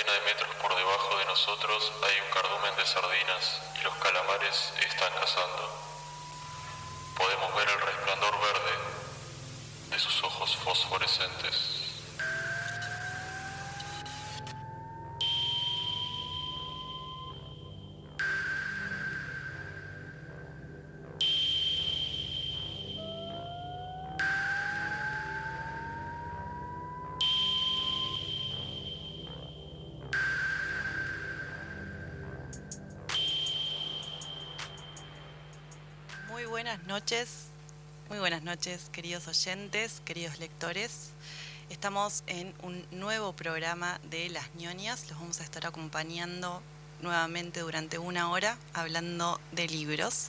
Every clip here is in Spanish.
centena de metros por debajo de nosotros hay un cardumen de sardinas y los calamares están cazando. Podemos ver el resplandor verde de sus ojos fosforescentes. Muy buenas noches queridos oyentes, queridos lectores. Estamos en un nuevo programa de Las ñoñas, los vamos a estar acompañando nuevamente durante una hora hablando de libros.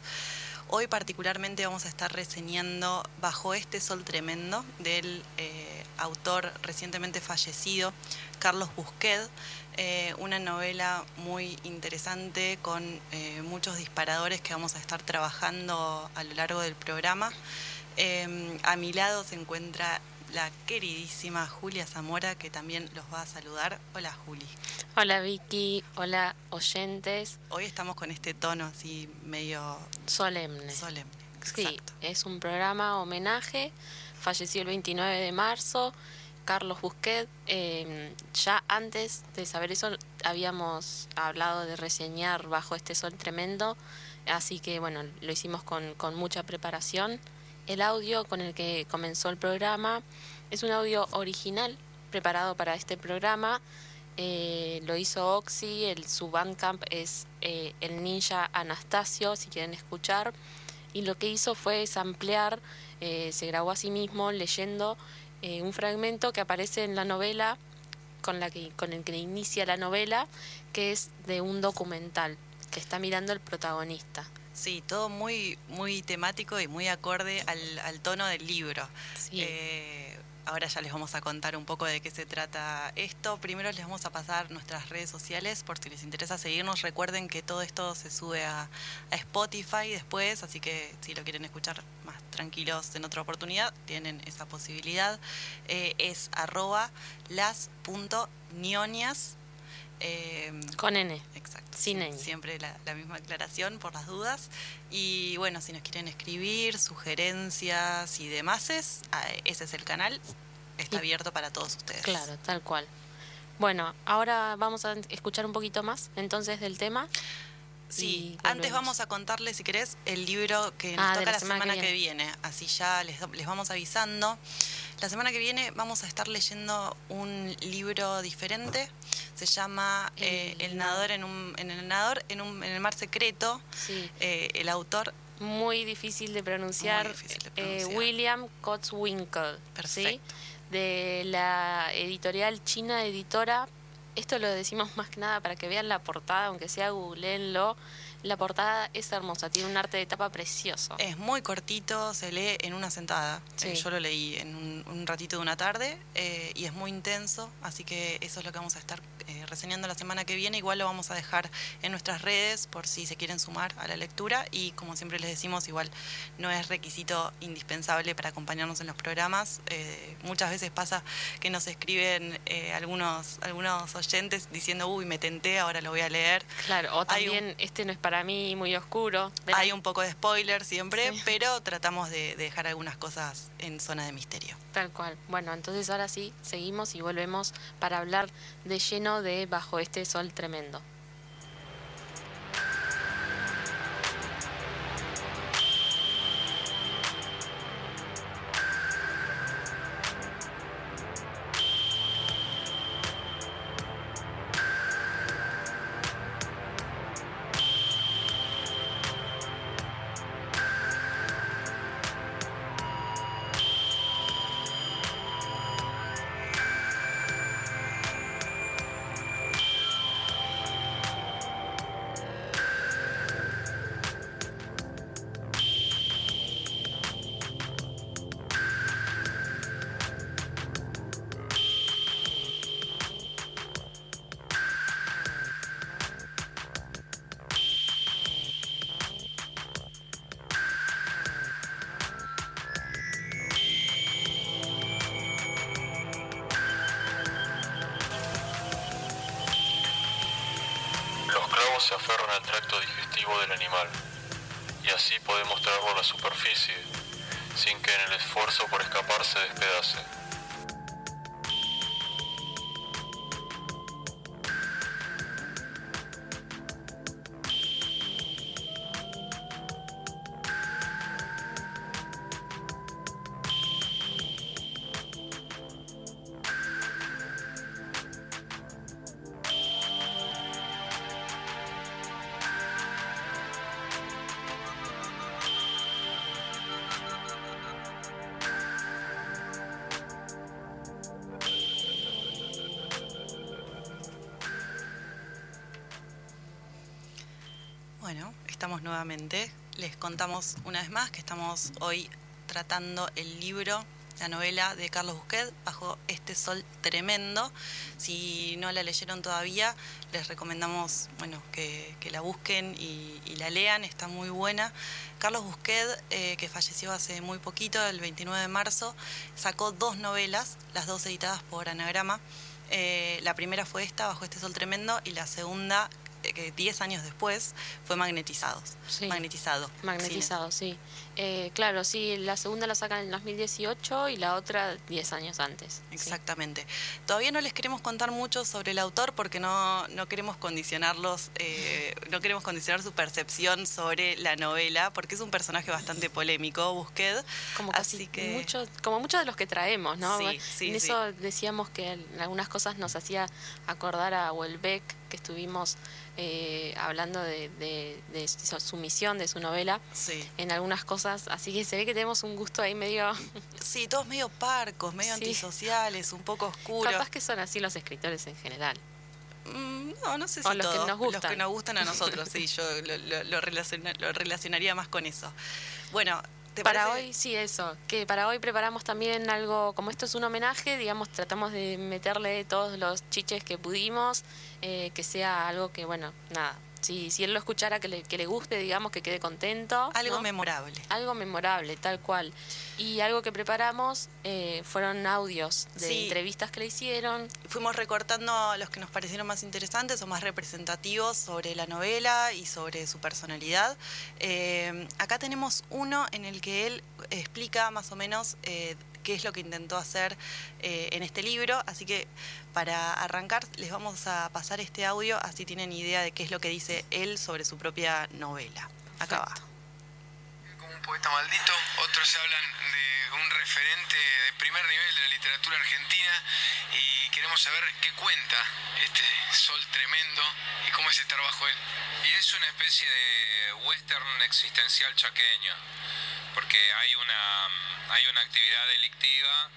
Hoy particularmente vamos a estar reseñando Bajo este sol tremendo del eh, autor recientemente fallecido Carlos Busquet, eh, una novela muy interesante con eh, muchos disparadores que vamos a estar trabajando a lo largo del programa. Eh, a mi lado se encuentra la queridísima Julia Zamora, que también los va a saludar. Hola Juli. Hola Vicky, hola oyentes. Hoy estamos con este tono así medio Solemne. solemne. Sí, Exacto. es un programa homenaje. Falleció el 29 de marzo. Carlos Busquet. Eh, ya antes de saber eso habíamos hablado de reseñar Bajo este sol tremendo. Así que bueno, lo hicimos con, con mucha preparación. El audio con el que comenzó el programa es un audio original preparado para este programa. Eh, lo hizo Oxy, el, su bandcamp es eh, el ninja Anastasio, si quieren escuchar. Y lo que hizo fue samplear, eh, se grabó a sí mismo leyendo eh, un fragmento que aparece en la novela, con, la que, con el que inicia la novela, que es de un documental que está mirando el protagonista. Sí, todo muy, muy temático y muy acorde al, al tono del libro. Sí. Eh, ahora ya les vamos a contar un poco de qué se trata esto. Primero les vamos a pasar nuestras redes sociales por si les interesa seguirnos. Recuerden que todo esto se sube a, Spotify después, así que si lo quieren escuchar más tranquilos en otra oportunidad, tienen esa posibilidad. Eh, es arroba. Eh, Con N. Exacto. Sin sí, ñ. Siempre la, la misma aclaración por las dudas. Y bueno, si nos quieren escribir, sugerencias y demás, ese es el canal. Está Y- abierto para todos ustedes. Claro, tal cual. Bueno, ahora vamos a escuchar un poquito más entonces del tema. Sí, antes vamos a contarles, si querés, el libro que nos Ah, toca la la semana semana, que que, viene. Así ya les, les vamos avisando. La semana que viene vamos a estar leyendo un libro diferente. Se llama eh, El nadador en un en el nadador en un en el mar secreto. Sí, Eh, el autor muy difícil de pronunciar. Muy difícil de eh, pronunciar. William Kotzwinkle. ¿sí? Perfecto. De la editorial China Editora. Esto lo decimos más que nada para que vean la portada, aunque sea googleenlo. La portada es hermosa, tiene un arte de tapa precioso. Es muy cortito, se lee en una sentada. Sí. Eh, yo lo leí en un, un ratito de una tarde eh, y es muy intenso, así que eso es lo que vamos a estar eh, reseñando la semana que viene. Igual lo vamos a dejar en nuestras redes por si se quieren sumar a la lectura y como siempre les decimos, igual no es requisito indispensable para acompañarnos en los programas. Eh, muchas veces pasa que nos escriben eh, algunos, algunos oyentes diciendo, uy, me tenté, ahora lo voy a leer. Claro, o un- también este no es para mí, muy oscuro. Hay un poco de spoiler siempre, Sí. pero tratamos de, de dejar algunas cosas en zona de misterio. Tal cual. Bueno, entonces ahora sí, seguimos y volvemos para hablar de lleno de Bajo este sol tremendo. Se aferran al tracto digestivo del animal, y así podemos traerlo a la superficie, sin que en el esfuerzo por escapar se despedace. Estamos nuevamente. Les contamos una vez más que estamos hoy tratando el libro, la novela de Carlos Busquet, Bajo este sol tremendo. Si no la leyeron todavía, les recomendamos bueno, que, la busquen y, la lean, está muy buena. Carlos Busquet, eh, que falleció hace muy poquito, el 29 de marzo, sacó dos novelas, las dos editadas por Anagrama. Eh, la primera fue esta, Bajo este sol tremendo, y la segunda, 10 años después fue magnetizados. Magnetizado. Magnetizado, sí. Eh, claro, sí, la segunda la sacan en 2018 y la otra 10 años antes. Exactamente. Todavía no les queremos contar mucho sobre el autor porque no, no queremos condicionarlos, eh, no queremos condicionar su percepción sobre la novela porque es un personaje bastante polémico, Busqued. Como casi que... muchos, como muchos de los que traemos, ¿no? Sí, sí, en eso decíamos que algunas cosas nos hacía acordar a Welbeck, que estuvimos eh, hablando de, su misión, de su novela, en algunas cosas, así que se ve que tenemos un gusto ahí medio... Sí, todos medio parcos, medio antisociales, un poco oscuros. Capaz que son así los escritores en general. Mm, no, no sé si los que nos gustan. Los que nos gustan a nosotros, sí, yo lo, lo relacionaría más con eso. Bueno, para hoy, sí, eso. Que para hoy preparamos también algo, como esto es un homenaje, digamos, tratamos de meterle todos los chiches que pudimos, eh, que sea algo que, bueno, nada, si, si él lo escuchara, que le, que le guste, digamos, que quede contento. Algo memorable. Algo memorable, tal cual. Y algo que preparamos eh, fueron audios de entrevistas que le hicieron. Fuimos recortando los que nos parecieron más interesantes o más representativos sobre la novela y sobre su personalidad. Eh, acá tenemos uno en el que él explica más o menos eh, qué es lo que intentó hacer eh, en este libro. Así que para arrancar les vamos a pasar este audio, así tienen idea de qué es lo que dice él sobre su propia novela. Acá va. Como un poeta maldito, otros hablan de un referente de primer nivel de la literatura argentina y queremos saber qué cuenta este sol tremendo y cómo es estar bajo él. Y es una especie de western existencial chaqueño, porque hay una hay una actividad delictiva,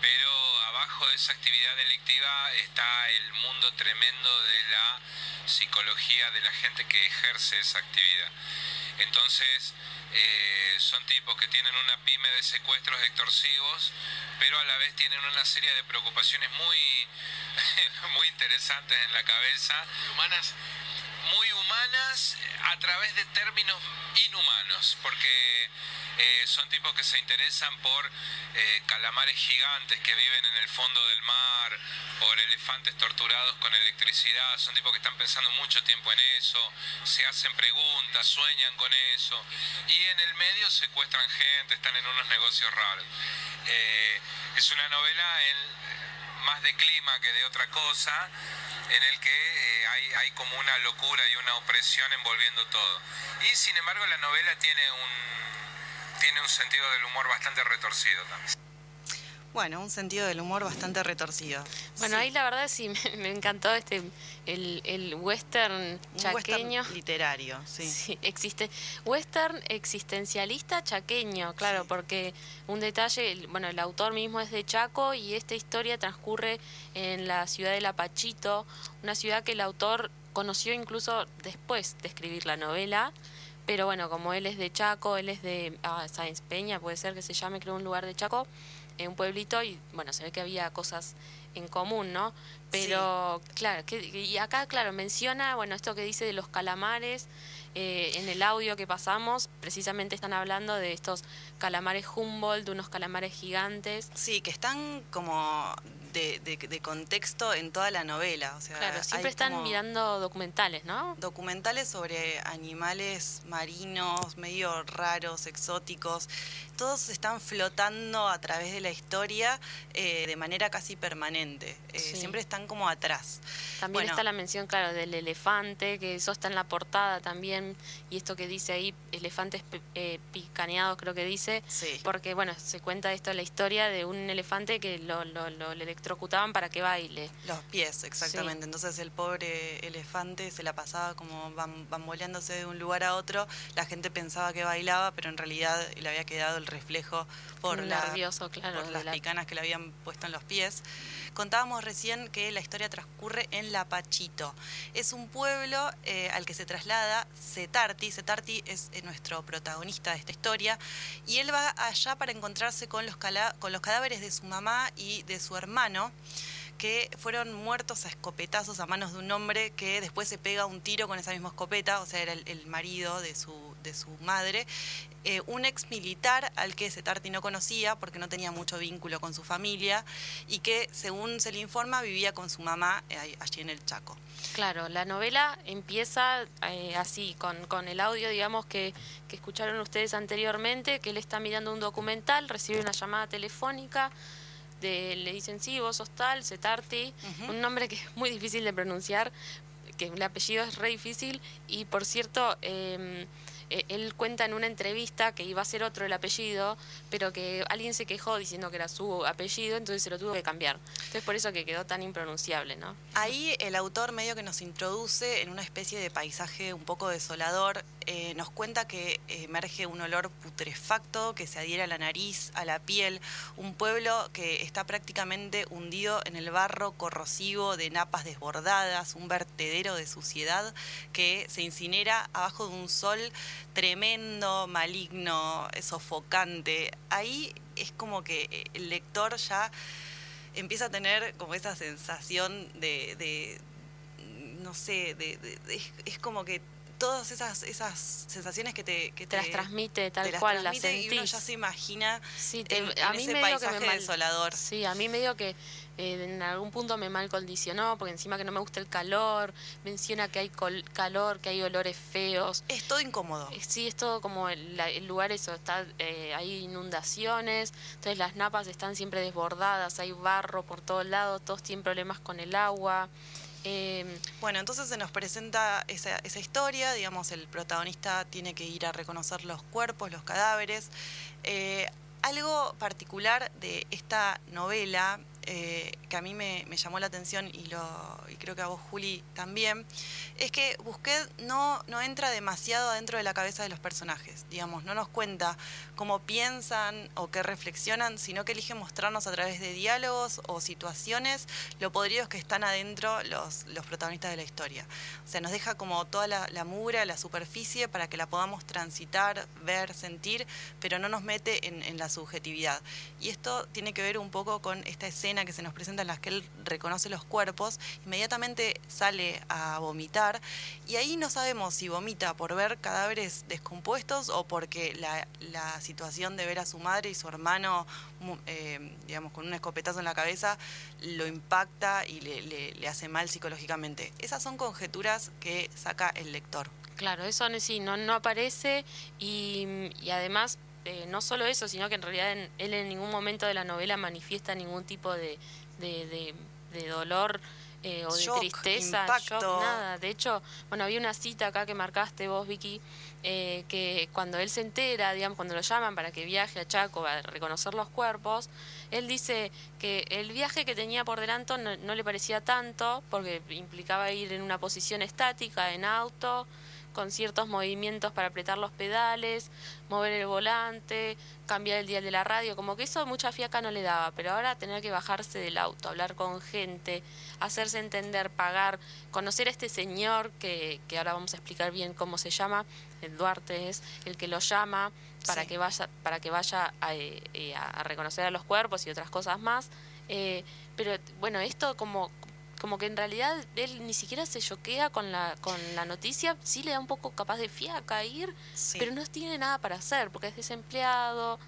pero abajo de esa actividad delictiva está el mundo tremendo de la psicología de la gente que ejerce esa actividad. Entonces, eh, son tipos que tienen una pyme de secuestros extorsivos, pero a la vez tienen una serie de preocupaciones muy, muy interesantes en la cabeza, humanas, muy humanas a través de términos inhumanos, porque eh, son tipos que se interesan por eh, calamares gigantes que viven en el fondo del mar, por elefantes torturados con electricidad, son tipos que están pensando mucho tiempo en eso, se hacen preguntas, sueñan con eso, y en el medio secuestran gente, están en unos negocios raros. Eh, es una novela más de clima que de otra cosa, en el que hay, hay como una locura y una opresión envolviendo todo. Y sin embargo la novela tiene un tiene un sentido del humor bastante retorcido también. Bueno, un sentido del humor bastante retorcido. Bueno, ahí la verdad sí me, encantó este el, el western chaqueño. literario, sí. sí. Existe western existencialista chaqueño, claro, porque un detalle, bueno, el autor mismo es de Chaco y esta historia transcurre en la ciudad de Lapachito, una ciudad que el autor conoció incluso después de escribir la novela pero bueno, como él es de Chaco, él es de ah, Sáenz Peña, puede ser que se llame, creo, un lugar de Chaco, en un pueblito, y bueno, se ve que había cosas en común, ¿no? Pero, claro, que, y acá, claro, menciona, bueno, esto que dice de los calamares, eh, en el audio que pasamos, precisamente están hablando de estos calamares Humboldt, de unos calamares gigantes. Sí, que están como de, de- de contexto en toda la novela. O sea, Claro, siempre están mirando documentales, ¿no? documentales sobre animales marinos medio raros, exóticos. Todos están flotando a través de la historia eh, de manera casi permanente. Eh, Sí. Siempre están como atrás. También Bueno. está la mención, claro, del elefante, que eso está en la portada también, y esto que dice ahí, elefantes eh, picaneados, creo que dice, Sí. porque, bueno, se cuenta esto, la historia de un elefante que lo, lo, lo le electrocutaban para que baile. Los pies, exactamente. Entonces el pobre elefante se la pasaba como bam- bamboleándose de un lugar a otro. La gente pensaba que bailaba, pero en realidad le había quedado el reflejo por, la- claro, las la- picanas que le habían puesto en los pies. Contábamos recién que la historia transcurre en Lapachito. Es un pueblo eh, al que se traslada Cetarti. Cetarti es eh, nuestro protagonista de esta historia. Y él va allá para encontrarse con los, con los cadáveres de su mamá y de su hermano que fueron muertos a escopetazos a manos de un hombre que después se pega un tiro con esa misma escopeta, o sea, era el, marido de su, de su madre, eh, un ex militar al que Setarti no conocía porque no tenía mucho vínculo con su familia y que, según se le informa, vivía con su mamá eh, allí en el Chaco. Claro, la novela empieza eh, así, con, con el audio, digamos, que, que escucharon ustedes anteriormente, que él está mirando un documental, recibe una llamada telefónica, de, le dicen, sí, vos sos tal, Cetarti, un nombre que es muy difícil de pronunciar, que el apellido es re difícil, y por cierto, eh, eh, él cuenta en una entrevista que iba a ser otro el apellido, pero que alguien se quejó diciendo que era su apellido, entonces se lo tuvo que cambiar. Entonces por eso que quedó tan impronunciable, ¿no? Ahí el autor medio que nos introduce en una especie de paisaje un poco desolador, eh, nos cuenta que emerge un olor putrefacto que se adhiere a la nariz, a la piel, un pueblo que está prácticamente hundido en el barro corrosivo de napas desbordadas, un vertedero de suciedad que se incinera abajo de un sol tremendo, maligno, sofocante. Ahí es como que el lector ya empieza a tener como esa sensación de, de, no sé, de, es como que todas esas, esas sensaciones que te, que Te las transmite tal te las cual, las transmite y uno sentís. ya se imagina Sí, te- en, a en mí ese medio que me paisaje mal- desolador. Sí, a mí medio que eh, en algún punto me mal condicionó, porque encima que no me gusta el calor, menciona que hay col- calor, que hay olores feos. Es todo incómodo. Eh, Sí, es todo como el, el lugar eso, está, eh, hay inundaciones, entonces las napas están siempre desbordadas, hay barro por todos lados, todos tienen problemas con el agua. Eh, Bueno, entonces se nos presenta esa, esa historia, digamos, el protagonista tiene que ir a reconocer los cuerpos, los cadáveres. Eh, algo particular de esta novela eh, que a mí me, me llamó la atención y, lo, y creo que a vos, Juli, también, es que Busquet no, no entra demasiado adentro de la cabeza de los personajes, digamos, no nos cuenta cómo piensan o qué reflexionan, sino que elige mostrarnos a través de diálogos o situaciones lo podridos que están adentro los, los protagonistas de la historia. O sea, nos deja como toda la, la mugre, la superficie para que la podamos transitar, ver, sentir, pero no nos mete en, en la subjetividad. Y esto tiene que ver un poco con esta escena que se nos presenta en la que él reconoce los cuerpos, inmediatamente sale a vomitar y ahí no sabemos si vomita por ver cadáveres descompuestos o porque la, situación de ver a su madre y su hermano, eh, digamos, con un escopetazo en la cabeza, lo impacta y le, hace mal psicológicamente. Esas son conjeturas que saca el lector. Claro, eso sí, no, no aparece y además eh, no solo eso, sino que en realidad en- él en ningún momento de la novela manifiesta ningún tipo de, de, de- de dolor eh, o de Shock, tristeza, shock, nada. De hecho, bueno, había una cita acá que marcaste vos, Vicky, eh, que cuando él se entera, digamos, cuando lo llaman para que viaje a Chaco a reconocer los cuerpos, él dice que el viaje que tenía por delante no, no le parecía tanto, porque implicaba ir en una posición estática, en auto, con ciertos movimientos para apretar los pedales, mover el volante, cambiar el dial de la radio, como que eso mucha fiaca no le daba, pero ahora tener que bajarse del auto, hablar con gente, hacerse entender, pagar, conocer a este señor que, que ahora vamos a explicar bien cómo se llama, el Duarte es el que lo llama para Sí. que vaya, para que vaya a, eh, eh, a reconocer a los cuerpos y otras cosas más. Eh, pero bueno, esto como como que en realidad él ni siquiera se choquea con la con la noticia, sí le da un poco capaz de fiaca ir, Sí. pero no tiene nada para hacer porque es desempleado,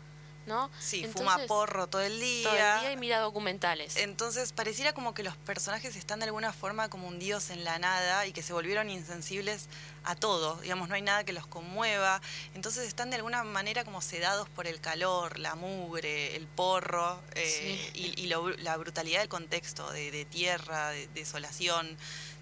¿no? Sí, fuma porro todo el día. Todo el día y mira documentales. Entonces pareciera como que los personajes están de alguna forma como un dios en la nada y que se volvieron insensibles a todo, digamos, no hay nada que los conmueva. Entonces están de alguna manera como sedados por el calor, la mugre, el porro eh, y, la brutalidad del contexto, de, tierra, de desolación,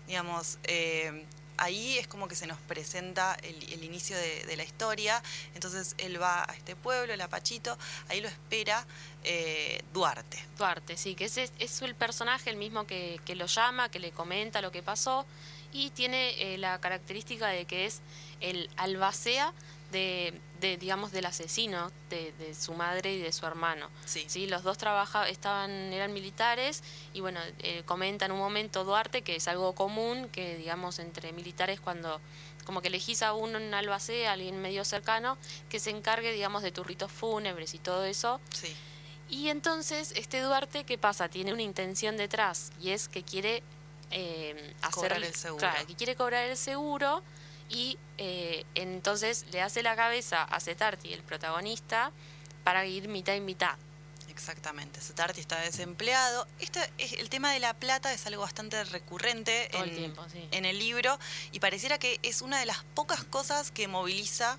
digamos. Eh, ahí es como que se nos presenta el, inicio de, la historia. Entonces él va a este pueblo, el Apachito, ahí lo espera eh, Duarte. Duarte, sí, que es, es el personaje el mismo que, que, lo llama, que le comenta lo que pasó y tiene eh, la característica de que es el albacea de, de, digamos del asesino de, de, su madre y de su hermano. Sí, los dos trabajaban estaban eran militares y bueno eh, comenta en un momento Duarte que es algo común que digamos entre militares cuando como que elegís a uno en albacea alguien medio cercano que se encargue digamos de turritos fúnebres y todo eso. Sí. y entonces este Duarte qué pasa tiene una intención detrás y es que quiere eh, hacer el seguro. que quiere cobrar el seguro y eh, entonces le hace la cabeza a Cetarti, el protagonista, para ir mitad y mitad. Exactamente, Cetarti está desempleado. Este, el tema de la plata es algo bastante recurrente en, en el libro y pareciera que es una de las pocas cosas que moviliza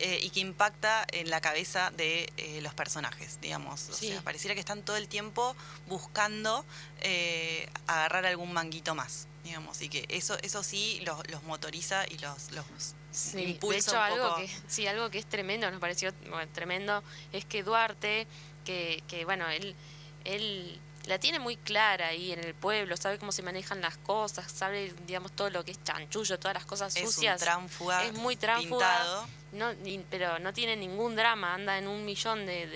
eh, y que impacta en la cabeza de eh, los personajes, digamos. O sea, pareciera que están todo el tiempo buscando eh, agarrar algún manguito más, digamos, y que eso, eso sí los, los motoriza y los, los sí, De hecho, algo que, sí, algo que es tremendo, nos pareció tremendo, es que Duarte, que, que bueno, él, él la tiene muy clara ahí en el pueblo, sabe cómo se manejan las cosas, sabe, digamos, todo lo que es chanchullo, todas las cosas sucias. Es Es muy tránfuga. No, pero no tiene ningún drama, anda en un millón de,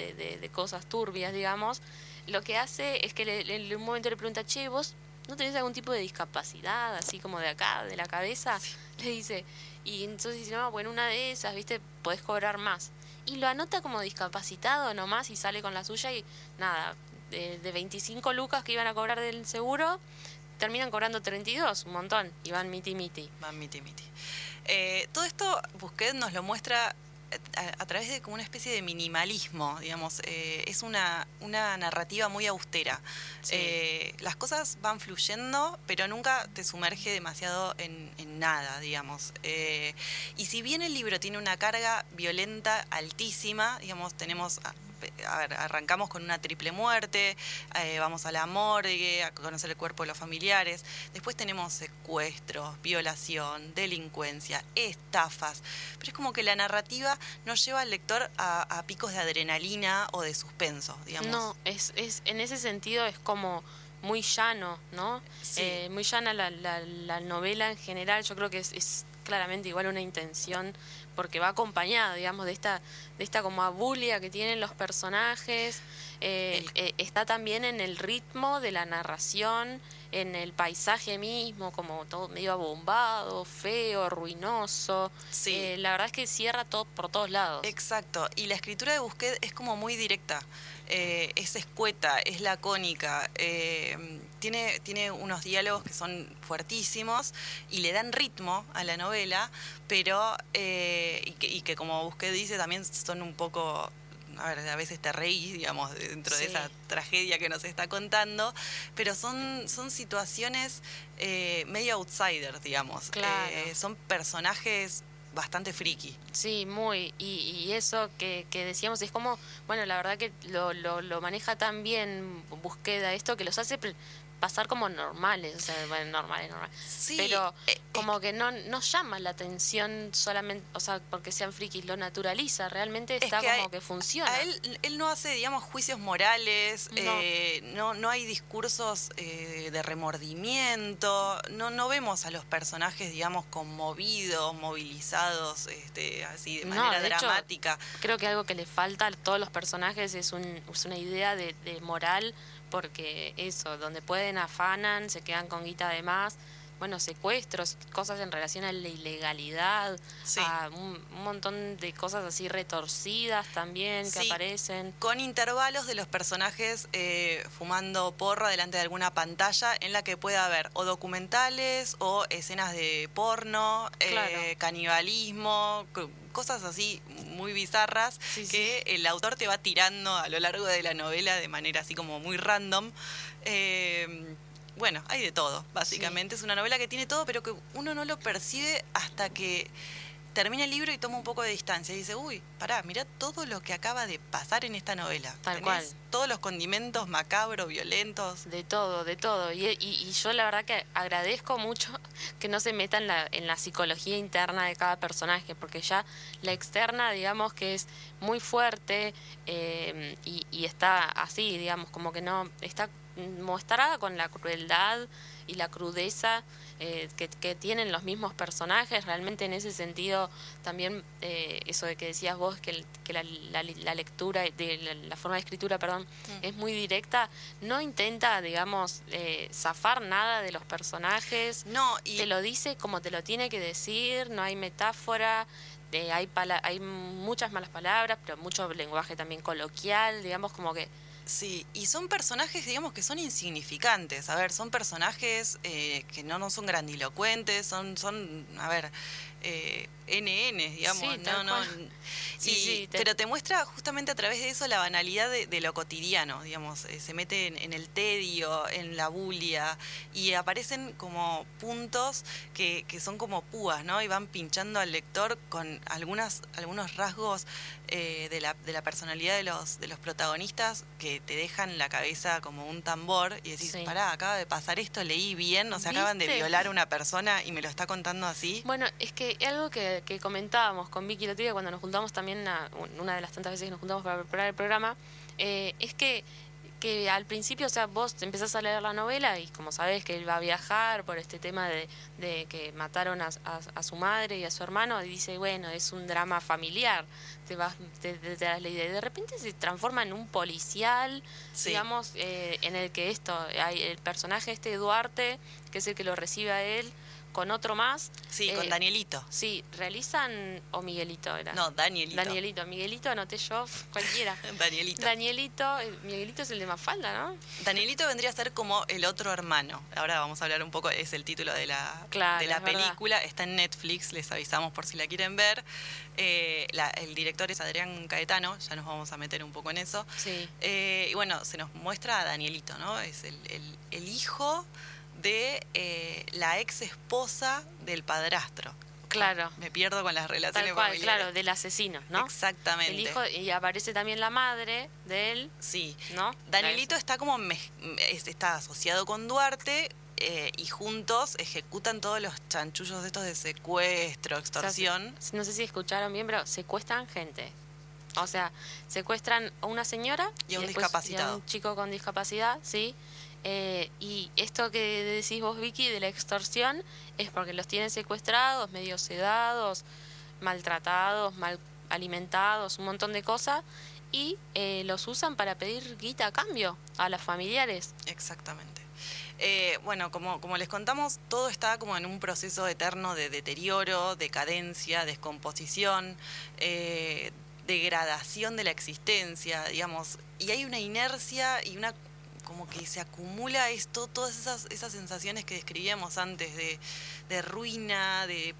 de, cosas turbias, digamos. Lo que hace es que en un momento le pregunta, che, vos no tenés algún tipo de discapacidad, así como de acá, de la cabeza. Le dice, y entonces dice, no, bueno, una de esas, viste, podés cobrar más. Y lo anota como discapacitado nomás y sale con la suya y nada, de, de 25 lucas que iban a cobrar del seguro, terminan cobrando 32, un montón, y van miti miti. Van miti miti. Eh, todo esto Busquets nos lo muestra eh, a, través de como una especie de minimalismo, digamos, eh, es una, una narrativa muy austera. las cosas van fluyendo, pero nunca te sumerge demasiado en, en nada, digamos. y si bien el libro tiene una carga violenta altísima, digamos, tenemos a ver, arrancamos con una triple muerte, eh, vamos a la morgue, a conocer el cuerpo de los familiares, después tenemos secuestros, violación, delincuencia, estafas, pero es como que la narrativa no lleva al lector a, picos de adrenalina o de suspenso, digamos. No, es, es, en ese sentido es como muy llano, ¿no? Eh, muy llana la, la, novela en general, yo creo que es, es claramente igual una intención porque va acompañada, digamos, de esta, de esta como abulia que tienen los personajes. Eh, eh, está también en el ritmo de la narración, en el paisaje mismo, como todo medio abombado, feo, ruinoso. Sí. Eh, la verdad es que cierra todo por todos lados. Exacto. Y la escritura de Busquets es como muy directa. es escueta, es lacónica, tiene, tiene unos diálogos que son fuertísimos y le dan ritmo a la novela, pero, y que, y, que, como Busquets dice, también son un poco a ver, a veces te reís, digamos, dentro de esa tragedia que nos está contando, pero son, son situaciones eh, medio outsiders, digamos. Claro. Eh, son personajes bastante friki. Sí, muy. Y, eso que, que, decíamos es como, bueno, la verdad que lo, lo, lo maneja tan bien Busqueda esto que los hace pasar como normales, o sea, bueno, normales, normales. Sí, pero eh, como que no, no llama la atención solamente, o sea, porque sean frikis, lo naturaliza, realmente está como que funciona. él, él no hace, digamos, juicios morales, no, eh, no, hay discursos eh, de remordimiento, no, no vemos a los personajes, digamos, conmovidos, movilizados, este, así de manera dramática. creo que algo que le falta a todos los personajes es, un, es una idea de, de moral porque eso, donde pueden afanan, se quedan con guita de más, bueno, secuestros, cosas en relación a la ilegalidad, Sí. a un, un montón de cosas así retorcidas también que Sí. aparecen. Con intervalos de los personajes eh, fumando porra delante de alguna pantalla en la que pueda haber o documentales o escenas de porno, eh, Claro. canibalismo, co- cosas así muy bizarras sí. que el autor te va tirando a lo largo de la novela de manera así como muy random. Eh, bueno, hay de todo, básicamente. Es una novela que tiene todo, pero que uno no lo percibe hasta que termina el libro y toma un poco de distancia y dice, uy, pará, mirá todo lo que acaba de pasar en esta novela. Tal Tenés cual. Todos los condimentos macabros, violentos. De todo, de todo. Y, y- y yo la verdad que agradezco mucho que no se meta en la, en la psicología interna de cada personaje, porque ya la externa, digamos que es muy fuerte eh, y, y está así, digamos, como que no está mostrada con la crueldad y la crudeza eh, que, que tienen los mismos personajes. Realmente en ese sentido también eh, eso de que decías vos que, el- que la, la- la lectura, de la, la forma de escritura, perdón, Mm. es muy directa, no intenta, digamos, eh, zafar nada de los personajes. No, y Te lo dice como te lo tiene que decir, no hay metáfora, eh, hay, pala- hay muchas malas palabras, pero mucho lenguaje también coloquial, digamos, como que Sí, y son personajes, digamos, que son insignificantes. A ver, son personajes eh, que no, no son grandilocuentes, son, son a ver, eh, NN, digamos, Sí, no, no. Sí, y- sí, te- Pero te muestra justamente a través de eso la banalidad de, de lo cotidiano, digamos. eh, se mete en, en el tedio, en la bulia, y aparecen como puntos que, que son como púas, ¿no? Y van pinchando al lector con algunas, algunos rasgos eh, de, la, de la personalidad de los, de los protagonistas que te dejan la cabeza como un tambor y decís, pará, acaba de pasar esto, leí bien, o sea, acaban de violar a una persona y me lo está contando así. Bueno, es que algo que, que comentábamos con Vicky día cuando nos juntamos también, a- una de las tantas veces que nos juntamos para preparar el programa, eh, es que, que al principio, o sea, vos empezás a leer la novela y como sabés que él va a viajar por este tema de, de que mataron a, a- a su madre y a su hermano, y dice, bueno, es un drama familiar, te vas, te, te- te das la idea. Y de repente se transforma en un policial, Sí. digamos, eh, en el que esto, hay el personaje este Duarte, que es el que lo recibe a él, con otro más, Sí, con eh, Danielito. Sí, realizan o Miguelito era. No, Danielito. Danielito, Miguelito anoté yo, cualquiera. Danielito. Danielito, eh, Miguelito es el de Mafalda, ¿no? Danielito vendría a ser como el otro hermano. Ahora vamos a hablar un poco, es el título de la, Claro, de la es verdad. película. Está en Netflix, les avisamos por si la quieren ver. Eh, la- el director es Adrián Caetano, ya nos vamos a meter un poco en eso. Sí. Eh, y bueno, se nos muestra a Danielito, ¿no? Es el, el- el hijo de eh, la ex esposa del padrastro. Claro. Me pierdo con las relaciones Tal cual, familiares. claro, del asesino, ¿no? Exactamente. El hijo, y aparece también la madre de él, Sí. ¿no? Danielito está como mez- está asociado con Duarte eh, y juntos ejecutan todos los chanchullos estos de secuestro, O sea, extorsión. no sé si escucharon bien, pero secuestran gente. O sea, secuestran a una señora Y a un discapacitado. y a un chico con discapacidad, sí. Eh, y esto que decís vos, Vicky, de la extorsión, es porque los tienen secuestrados, medio sedados, maltratados, mal alimentados, un montón de cosas, y eh, los usan para pedir guita a cambio a los familiares. Exactamente. Eh, bueno, como, como les contamos, todo está como en un proceso eterno de deterioro, decadencia, descomposición, eh, degradación de la existencia, digamos, y hay una inercia y una como que se acumula esto, todas esas, esas sensaciones que describíamos antes de, de ruina, de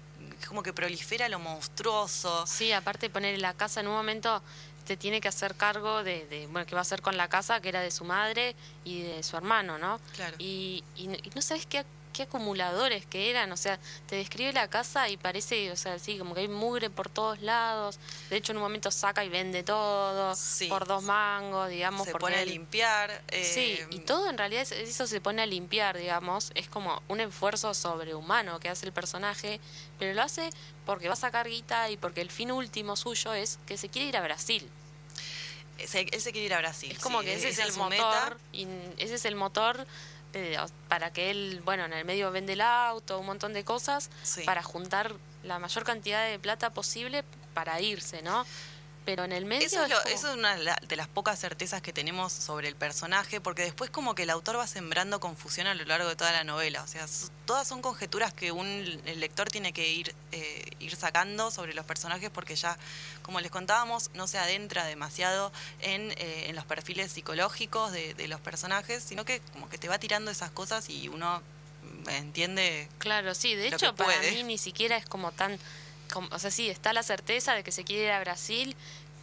como que prolifera lo monstruoso. Sí, aparte de poner la casa en un momento te tiene que hacer cargo de, de, bueno, qué va a hacer con la casa que era de su madre y de su hermano, ¿no? Claro. Y, y, no- y no sabes qué, qué acumuladores que eran, o sea, te describe la casa y parece, o sea, sí, como que hay mugre por todos lados. De hecho, en un momento saca y vende todo Sí. por dos mangos, digamos, se porque pone a limpiar. Sí, eh, y todo en realidad es- eso se pone a limpiar, digamos, es como un esfuerzo sobrehumano que hace el personaje, pero lo hace porque va a sacar guita y porque el fin último suyo es que se quiere ir a Brasil. se- él se quiere ir a Brasil. es como sí, que ese es el motor, meta. y ese es el motor eh, para que él, bueno, en el medio vende el auto, un montón de cosas, Sí. para juntar la mayor cantidad de plata posible para irse, ¿no? Pero en el medio Eso es, lo- como- eso es una de la- de las pocas certezas que tenemos sobre el personaje, porque después como que el autor va sembrando confusión a lo largo de toda la novela. O sea, todas son conjeturas que un el lector tiene que ir, eh, ir sacando sobre los personajes, porque ya, como les contábamos, no se adentra demasiado en, eh, en los perfiles psicológicos de, de los personajes, sino que como que te va tirando esas cosas y uno entiende Claro, sí, de hecho para mí ni siquiera es como tan, como- o sea, sí, está la certeza de que se quiere ir a Brasil,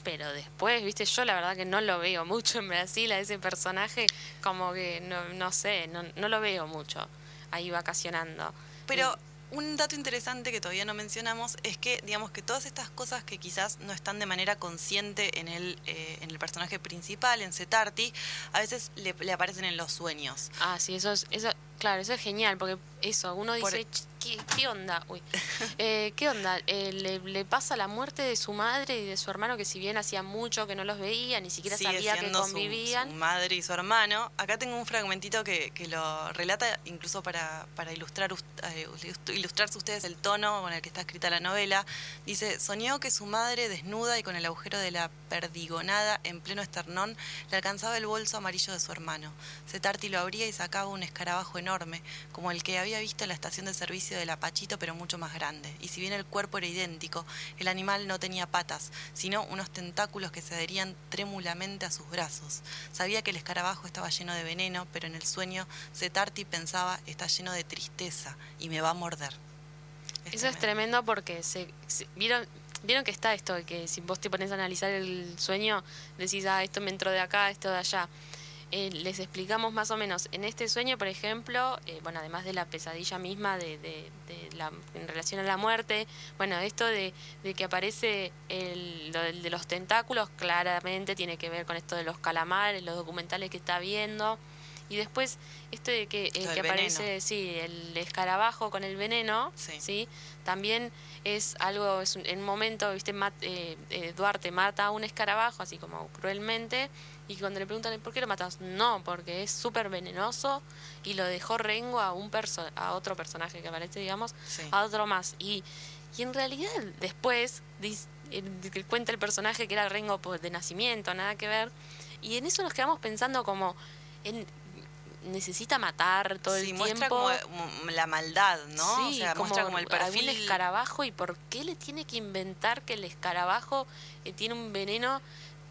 pero después, viste, yo la verdad que no lo veo mucho en Brasil a ese personaje, como que no, no sé, no, no lo veo mucho ahí vacacionando. Pero un dato interesante que todavía no mencionamos es que, digamos, que todas estas cosas que quizás no están de manera consciente en el, eh, en el personaje principal, en Setarti, a veces le, le aparecen en los sueños. Ah, sí, eso es, eso, claro, eso es genial, porque eso, uno Por- dice, "Ch, ¿qué, qué onda? Uy, Eh, ¿qué onda? Eh, le, le pasa la muerte de su madre y de su hermano, que si bien hacía mucho que no los veía, ni siquiera Sigue sabía que su- convivían. Su, madre y su hermano. Acá tengo un fragmentito que, que lo relata incluso para, para ilustrar, us- eh, ilustrarse ustedes el tono con el que está escrita la novela. Dice, soñó que su madre, desnuda y con el agujero de la perdigonada en pleno esternón, le alcanzaba el bolso amarillo de su hermano. Setarti lo abría y sacaba un escarabajo enorme, como el que había visto en la estación de servicio del Apachito, pero mucho más grande. Y si bien el cuerpo era idéntico, el animal no tenía patas, sino unos tentáculos que se adherían trémulamente a sus brazos. Sabía que el escarabajo estaba lleno de veneno, pero en el sueño Setarti pensaba, está lleno de tristeza y me va a morder. Eso es tremendo porque se, se- vieron vieron que está esto que si vos te pones a analizar el sueño decís ah esto me entró de acá esto de allá Eh, les explicamos más o menos en este sueño por ejemplo eh, bueno además de la pesadilla misma de, de- de la, en relación a la muerte bueno esto de, de que aparece el, lo del- de los tentáculos claramente tiene que ver con esto de los calamares los documentales que está viendo y después esto de que, eh, que aparece veneno. sí el escarabajo con el veneno Sí. sí también es algo, es un, en un momento, viste, Mat- eh, eh, Duarte mata a un escarabajo, así como cruelmente, y cuando le preguntan por qué lo matas, no, porque es súper venenoso y lo dejó Rengo a un perso a otro personaje que aparece, digamos, Sí. a otro más. Y, y en realidad después que cuenta el personaje que era Rengo pues, de nacimiento, nada que ver, y en eso nos quedamos pensando como, en, necesita matar todo Sí, el muestra tiempo. como mm, la maldad, ¿no? Sí, o sea, muestra como el perfil. escarabajo y por qué le tiene que inventar que el escarabajo eh, tiene un veneno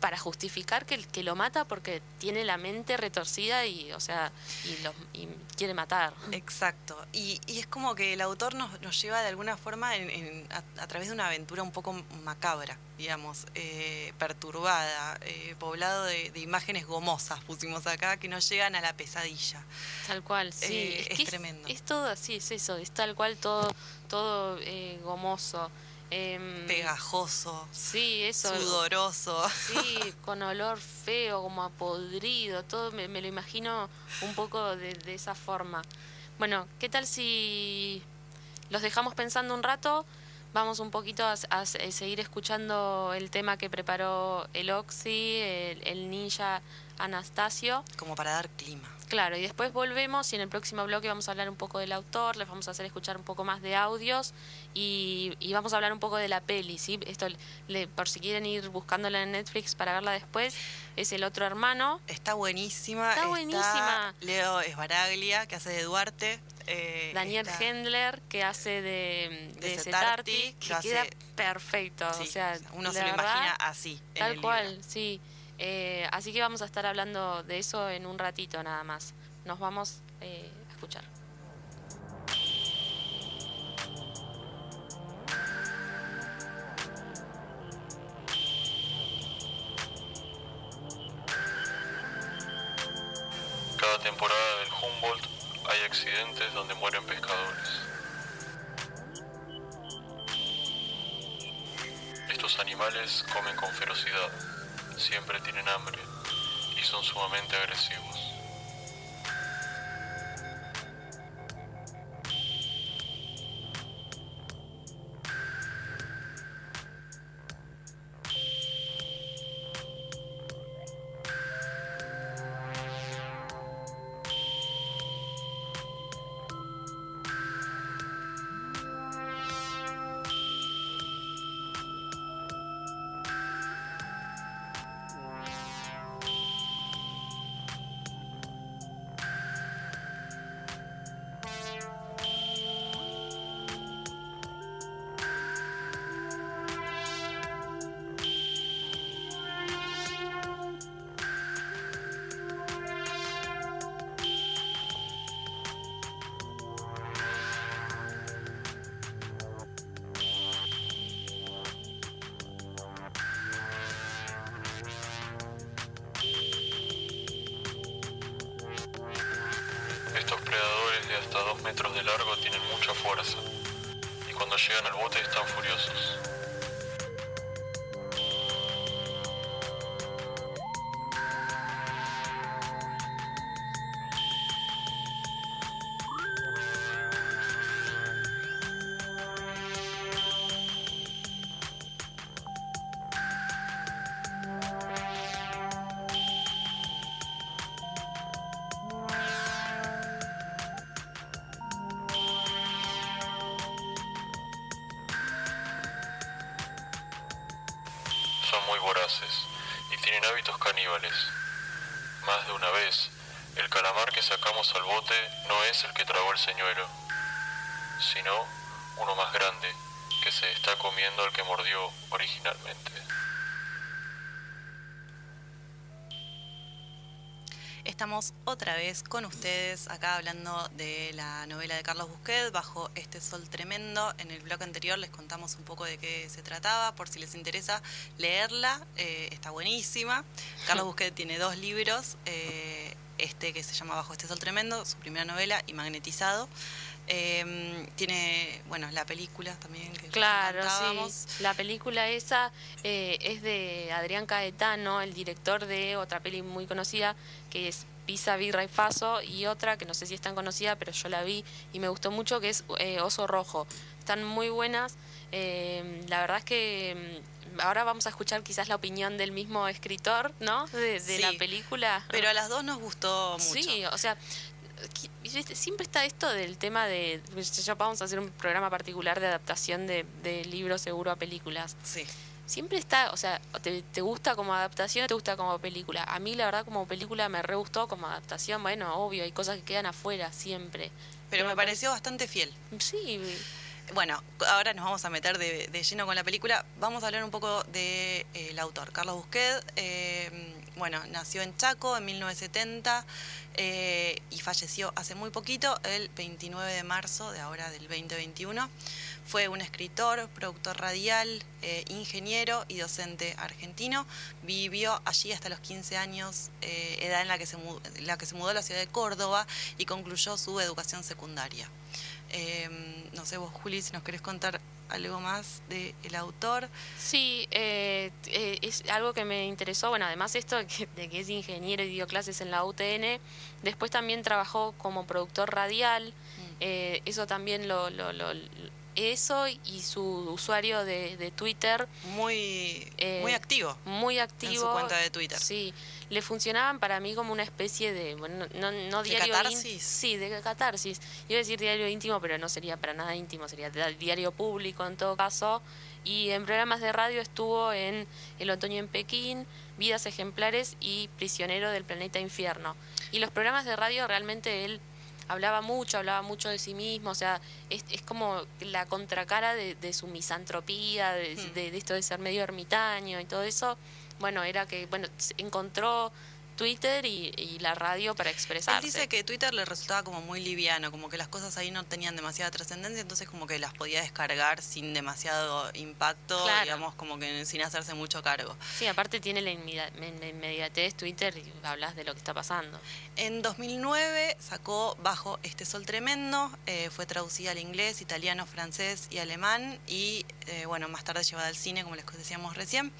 para justificar que, el- que lo mata porque tiene la mente retorcida y, o sea, y, los- y quiere matar. Exacto. Y, y es como que el autor nos, nos lleva de alguna forma en- en- a, a través de una aventura un poco macabra, digamos, eh, perturbada, eh, poblado de, de imágenes gomosas, pusimos acá, que nos llegan a la pesadilla. Tal cual, sí. Eh, es que tremendo. Es, todo así, es eso, es tal cual todo, todo eh, gomoso. Em, Pegajoso, Sí, eso. sudoroso. Sí, con olor feo, como a podrido, todo me, me lo imagino un poco de, de esa forma. Bueno, ¿qué tal si los dejamos pensando un rato? Vamos un poquito a, a- a seguir escuchando el tema que preparó el Oxy, el, el ninja Anastasio. como para dar clima. Claro, y después volvemos y en el próximo bloque vamos a hablar un poco del autor, les vamos a hacer escuchar un poco más de audios y, y vamos a hablar un poco de la peli, ¿sí? Esto, le, por si quieren ir buscándola en Netflix para verla después, es El Otro Hermano. Está buenísima. Está buenísima. Leo Esbaraglia, que hace de Duarte. eh, Daniel está- Hendler, que hace de, De que que hace- queda perfecto. sí, o sea, uno se lo verdad, imagina así. en Tal el cual, libro. sí. Eh, así que vamos a estar hablando de eso en un ratito nada más. Nos vamos eh, a escuchar. Cada temporada del Humboldt hay accidentes donde mueren pescadores. Estos animales comen con ferocidad, siempre tienen hambre y son sumamente agresivos. Y tienen hábitos caníbales. Más de una vez, el calamar que sacamos al bote no es el que tragó el señuelo, sino uno más grande que se está comiendo al que mordió originalmente. Estamos otra vez con ustedes acá hablando de la novela de Carlos Busquet, Bajo este sol tremendo. En el blog anterior les contamos un poco de qué se trataba, por si les interesa leerla, eh, está buenísima. Carlos Busquet tiene dos libros, eh, este que se llama Bajo este sol tremendo, su primera novela, y Magnetizado. Eh, tiene, bueno, la película también que Claro, sí. La película esa eh, es de Adrián Caetano, el director de otra peli muy conocida que es Pisa, Birra y Faso y otra que no sé si es tan conocida, pero yo la vi y me gustó mucho que es eh, Oso Rojo. Están muy buenas. Eh, la verdad es que mm, ahora vamos a escuchar quizás la opinión del mismo escritor, ¿no? De, de la película. Pero a las dos nos gustó mucho. Sí, o sea, siempre está esto del tema de. Ya vamos a hacer un programa particular de adaptación de, de libros seguro a películas. Sí. Siempre está, o sea, te, te gusta como adaptación o te gusta como película. A mí, la verdad, como película me re gustó, como adaptación, bueno, obvio, hay cosas que quedan afuera siempre. Pero me me pareció bastante fiel. Sí, Bueno, ahora nos vamos a meter de, de lleno con la película. Vamos a hablar un poco del de, eh, el autor, Carlos Busquet. eh, bueno, nació en Chaco en 1970 eh, y falleció hace muy poquito, el 29 de marzo de ahora del 2021. Fue un escritor, productor radial, eh, ingeniero y docente argentino. Vivió allí hasta los 15 años, eh, edad en la que, se mudó, la que se mudó a la ciudad de Córdoba y concluyó su educación secundaria. Eh, no sé vos, Juli, si nos querés contar algo más del el autor. Sí, eh, eh, es algo que me interesó. Bueno, además esto de que, de que es ingeniero y dio clases en la UTN, después también trabajó como productor radial. Eh, eso también lo, lo, lo- Eso y su usuario de, de Twitter, Muy, Eh, muy activo muy en activo. su cuenta de Twitter. Sí, le funcionaban para mí como una especie de, bueno, no, no ¿De diario catarsis? sí, de catarsis. Iba a decir diario íntimo, pero no sería para nada íntimo, sería diario público en todo caso. Y en programas de radio estuvo en El otoño en Pekín, Vidas ejemplares y Prisionero del planeta infierno. Y los programas de radio realmente él hablaba mucho, hablaba mucho de sí mismo, o sea, es, es como la contracara de, de su misantropía, de, Hmm. de- de esto de ser medio ermitaño y todo eso. Bueno, era que, bueno, encontró Twitter y, y la radio para Él expresarse. dice que Twitter le resultaba como muy liviano, como que las cosas ahí no tenían demasiada trascendencia, entonces como que las podía descargar sin demasiado impacto, Claro. digamos, como que sin hacerse mucho cargo. Sí, aparte tiene la inmediatez Twitter y hablas de lo que está pasando. En 2009 sacó Bajo este sol tremendo, eh, fue traducida al inglés, italiano, francés y alemán y eh, bueno, más tarde llevada al cine, como les decíamos recién.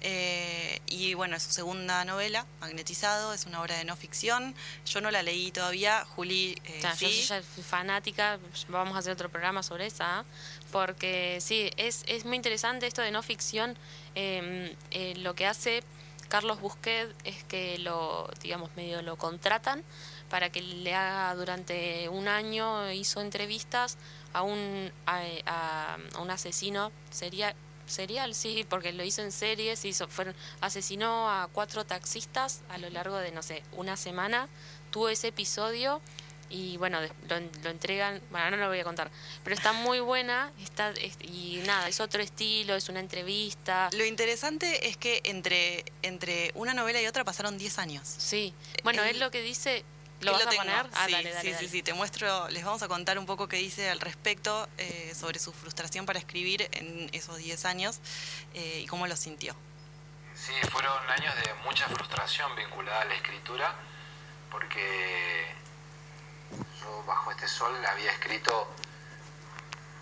Eh, y bueno, es su segunda novela, Es una obra de no ficción. Yo no la leí todavía, Juli eh, yo sí. fanática, vamos a hacer otro programa sobre esa, porque sí, es, es muy interesante esto de no ficción. eh, eh, lo que hace Carlos Busquet es que lo, digamos, medio lo contratan para que le haga durante un año, hizo entrevistas a un, a, a- a un asesino serial, serial, sí, porque lo hizo en series, hizo, fueron, asesinó a cuatro taxistas a lo largo de, no sé, una semana, tuvo ese episodio y bueno, lo, lo entregan, bueno, no lo voy a contar, pero está muy buena, está, es- y nada, es otro estilo, es una entrevista, Lo interesante es que entre, entre una novela y otra pasaron 10 años. sí, bueno, Él- es lo que dice, ¿lo vas a tengo. poner? Ah, sí, dale, dale, sí, dale. sí, sí, te muestro, les vamos a contar un poco qué dice al respecto eh, sobre su frustración para escribir en esos 10 años eh, y cómo lo sintió. Sí, fueron años de mucha frustración vinculada a la escritura, porque yo bajo este sol había escrito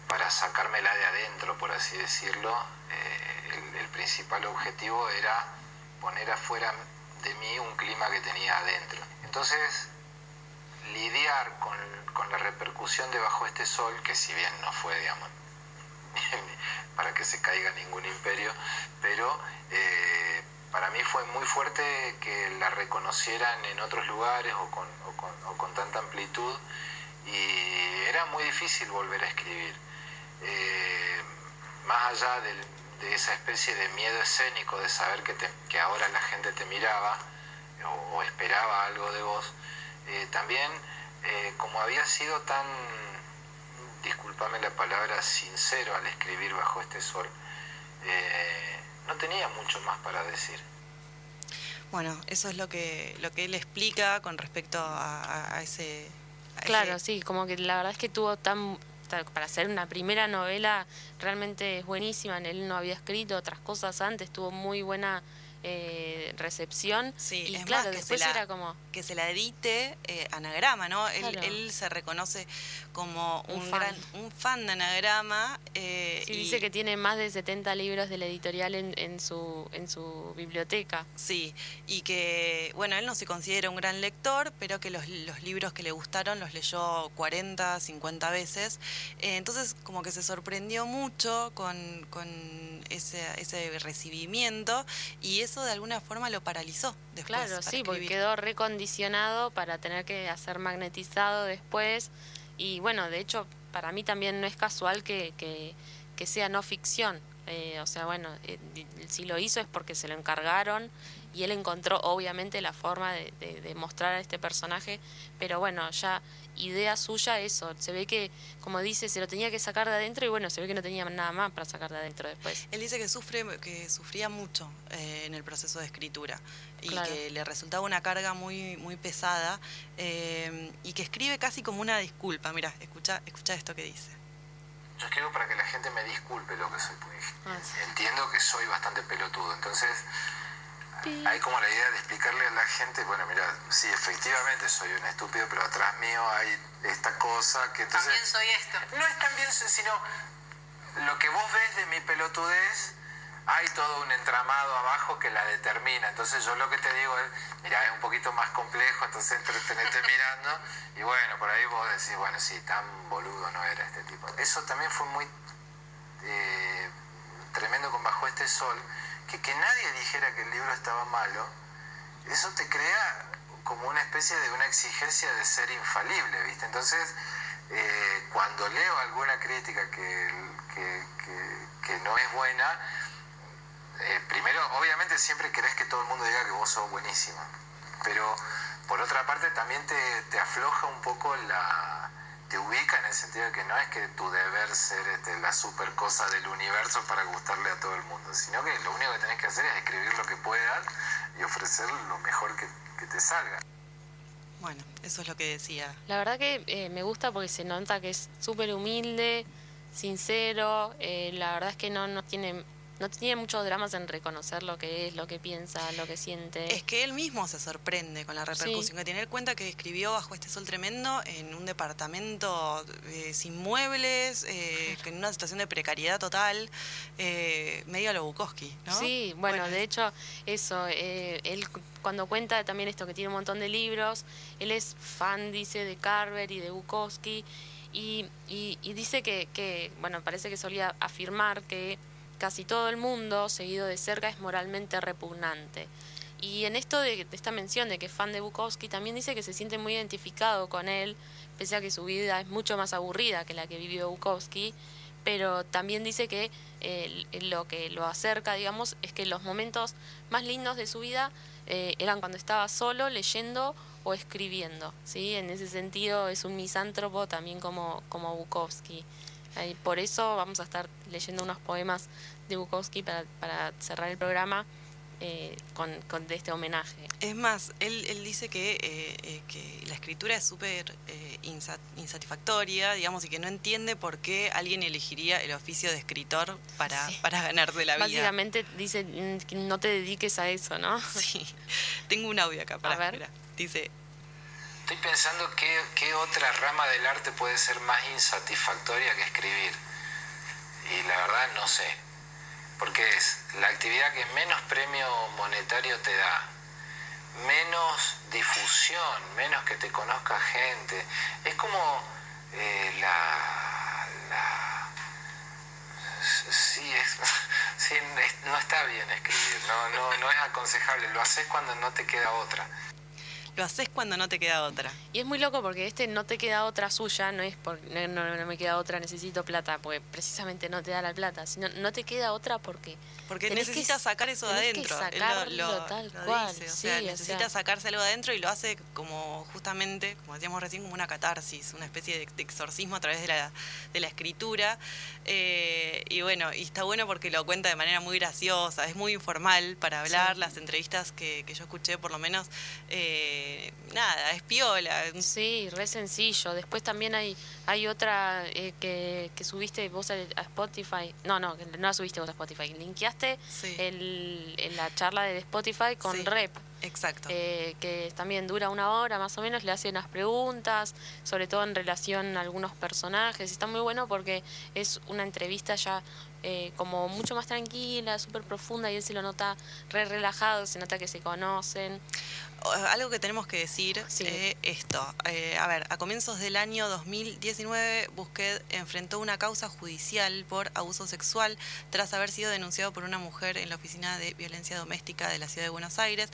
para sacármela de adentro, por así decirlo. Eh, el, el principal objetivo era poner afuera de mí un clima que tenía adentro. Entonces, lidiar con, con la repercusión de Bajo este Sol, que si bien no fue, digamos, para que se caiga ningún imperio, pero eh, para mí fue muy fuerte que la reconocieran en otros lugares o con, o con, o con tanta amplitud y era muy difícil volver a escribir. Eh, más allá de esa especie de miedo escénico de saber que, te, que ahora la gente te miraba o, o esperaba algo de vos, eh, también eh, como había sido tan, discúlpame la palabra, sincero al escribir bajo este sol, eh, no tenía mucho más para decir. Bueno, eso es lo que, lo que él explica con respecto a, a ese... a Claro, ese- sí, como que la verdad es que tuvo tan ta- para hacer una primera novela realmente es buenísima. Él no había escrito otras cosas antes, tuvo muy buena eh, recepción. Sí, y es claro, más, que después se la- era como. que se la edite eh, Anagrama, ¿no? Él, Claro. él se reconoce como Un un, fan. gran un fan de Anagrama. eh, Sí, y- dice que tiene más de 70 libros de la editorial en, en, su, en su biblioteca. Sí, y que, bueno, él no se considera un gran lector, pero que los, los libros que le gustaron los leyó 40, 50 veces. Eh, entonces, como que se sorprendió mucho con, con ese, ese recibimiento y eso de alguna forma lo paralizó después. Claro, sí, porque escribir. quedó recondicionado para tener que hacer magnetizado después. Y bueno, de hecho, para mí también no es casual que, que, que sea no ficción. Eh, o sea, bueno, eh, si lo hizo es porque se lo encargaron y él encontró obviamente la forma de, de- de mostrar a este personaje, pero bueno, ya idea suya eso, se ve que, como dice, se lo tenía que sacar de adentro y bueno, se ve que no tenía nada más para sacar de adentro después. Él dice que sufre, que sufría mucho eh, en el proceso de escritura y Claro. que le resultaba una carga muy, muy pesada eh, y que escribe casi como una disculpa. Mira, escucha, escucha esto que dice. Yo escribo para que la gente me disculpe lo que soy, porque Ah, sí. entiendo que soy bastante pelotudo. Entonces, hay como la idea de explicarle a la gente, bueno, mira, sí, efectivamente soy un estúpido, pero atrás mío hay esta cosa que entonces... También soy esto. No es también, sino lo que vos ves de mi pelotudez, hay todo un entramado abajo que la determina. Entonces yo lo que te digo es, mira, es un poquito más complejo, entonces entretenete mirando y bueno, por ahí vos decís, bueno, sí, tan boludo no era este tipo. Eso también fue muy eh, tremendo con Bajo este Sol, que que nadie dijera que el libro estaba malo, eso te crea como una especie de una exigencia de ser infalible, ¿viste? Entonces, eh, cuando leo alguna crítica que, que, que- no es buena, eh, primero, obviamente siempre querés que todo el mundo diga que vos sos buenísima, pero por otra parte también te, te afloja un poco la... te ubica en el sentido de que no es que tu deber ser este, la super cosa del universo para gustarle a todo el mundo, sino que lo único que tenés que hacer es escribir lo que puedas y ofrecer lo mejor que, que te salga. Bueno, eso es lo que decía. La verdad que eh, me gusta porque se nota que es súper humilde, sincero. eh, la verdad es que no, no tiene no tiene muchos dramas en reconocer lo que es, lo que piensa, lo que siente. Es que él mismo se sorprende con la repercusión que tiene. Él cuenta que escribió bajo este sol tremendo en un departamento eh, sin muebles, eh, en una situación de precariedad total, eh, medio a lo Bukowski, ¿no? Sí, bueno, de hecho, eso, él cu- cuando cuenta también esto que tiene un montón de libros, él es fan, dice, de Carver y de Bukowski, y, y- y dice que, que, bueno, parece que solía afirmar que casi todo el mundo, seguido de cerca, es moralmente repugnante. Y en esto de, esta mención de que es fan de Bukowski, también dice que se siente muy identificado con él, pese a que su vida es mucho más aburrida que la que vivió Bukowski, pero también dice que eh, lo que lo acerca, digamos, es que los momentos más lindos de su vida eh, eran cuando estaba solo leyendo o escribiendo, ¿sí? En ese sentido es un misántropo también como, como Bukowski. Ahí, por eso vamos a estar leyendo unos poemas de Bukowski para, para cerrar el programa eh, con, con de este homenaje. Es más, él, él dice que, eh, eh, que la escritura es súper eh, insa- insatisfactoria, digamos, y que no entiende por qué alguien elegiría el oficio de escritor para, Sí. para ganarse la vida. Básicamente dice mm, que no te dediques a eso, ¿no? Sí. Tengo un audio acá, para ver. Dice, Estoy pensando qué, qué otra rama del arte puede ser más insatisfactoria que escribir. Y la verdad no sé. Porque es la actividad que menos premio monetario te da, menos difusión, menos que te conozca gente. Es como eh, la, la- Sí, es, sí, no está bien escribir, no, no, no es aconsejable, lo haces cuando no te queda otra. Lo haces cuando no te queda otra. Y es muy loco porque este no te queda otra suya, no es por no, no, no me queda otra, necesito plata, porque precisamente no te da la plata, sino no te queda otra porque Porque tenés que sacar eso de que adentro. Él sacarlo tal cual, dice, o sí, sea, o necesita sea. sacarse algo de adentro y lo hace como justamente, como decíamos recién, como una catarsis, una especie de, de exorcismo a través de la, de la escritura. Eh, y bueno, y está bueno porque lo cuenta de manera muy graciosa, es muy informal para hablar. Sí. Las entrevistas que, que yo escuché, por lo menos, eh, nada, es piola. Sí, re sencillo. Después también hay hay otra eh, que, que subiste vos a, Spotify. No, no, no la subiste vos a Spotify. Linkeaste Sí. el, en la charla de Spotify con Sí. Rep. Exacto. eh, que también dura una hora más o menos, le hace unas preguntas, sobre todo en relación a algunos personajes. Está muy bueno porque es una entrevista ya eh, como mucho más tranquila, súper profunda y él se lo nota re relajado, se nota que se conocen. Algo que tenemos que decir Sí. eh, esto. Eh, a ver, a comienzos del año 2019, Busquet enfrentó una causa judicial por abuso sexual tras haber sido denunciado por una mujer en la oficina de violencia doméstica de la ciudad de Buenos Aires.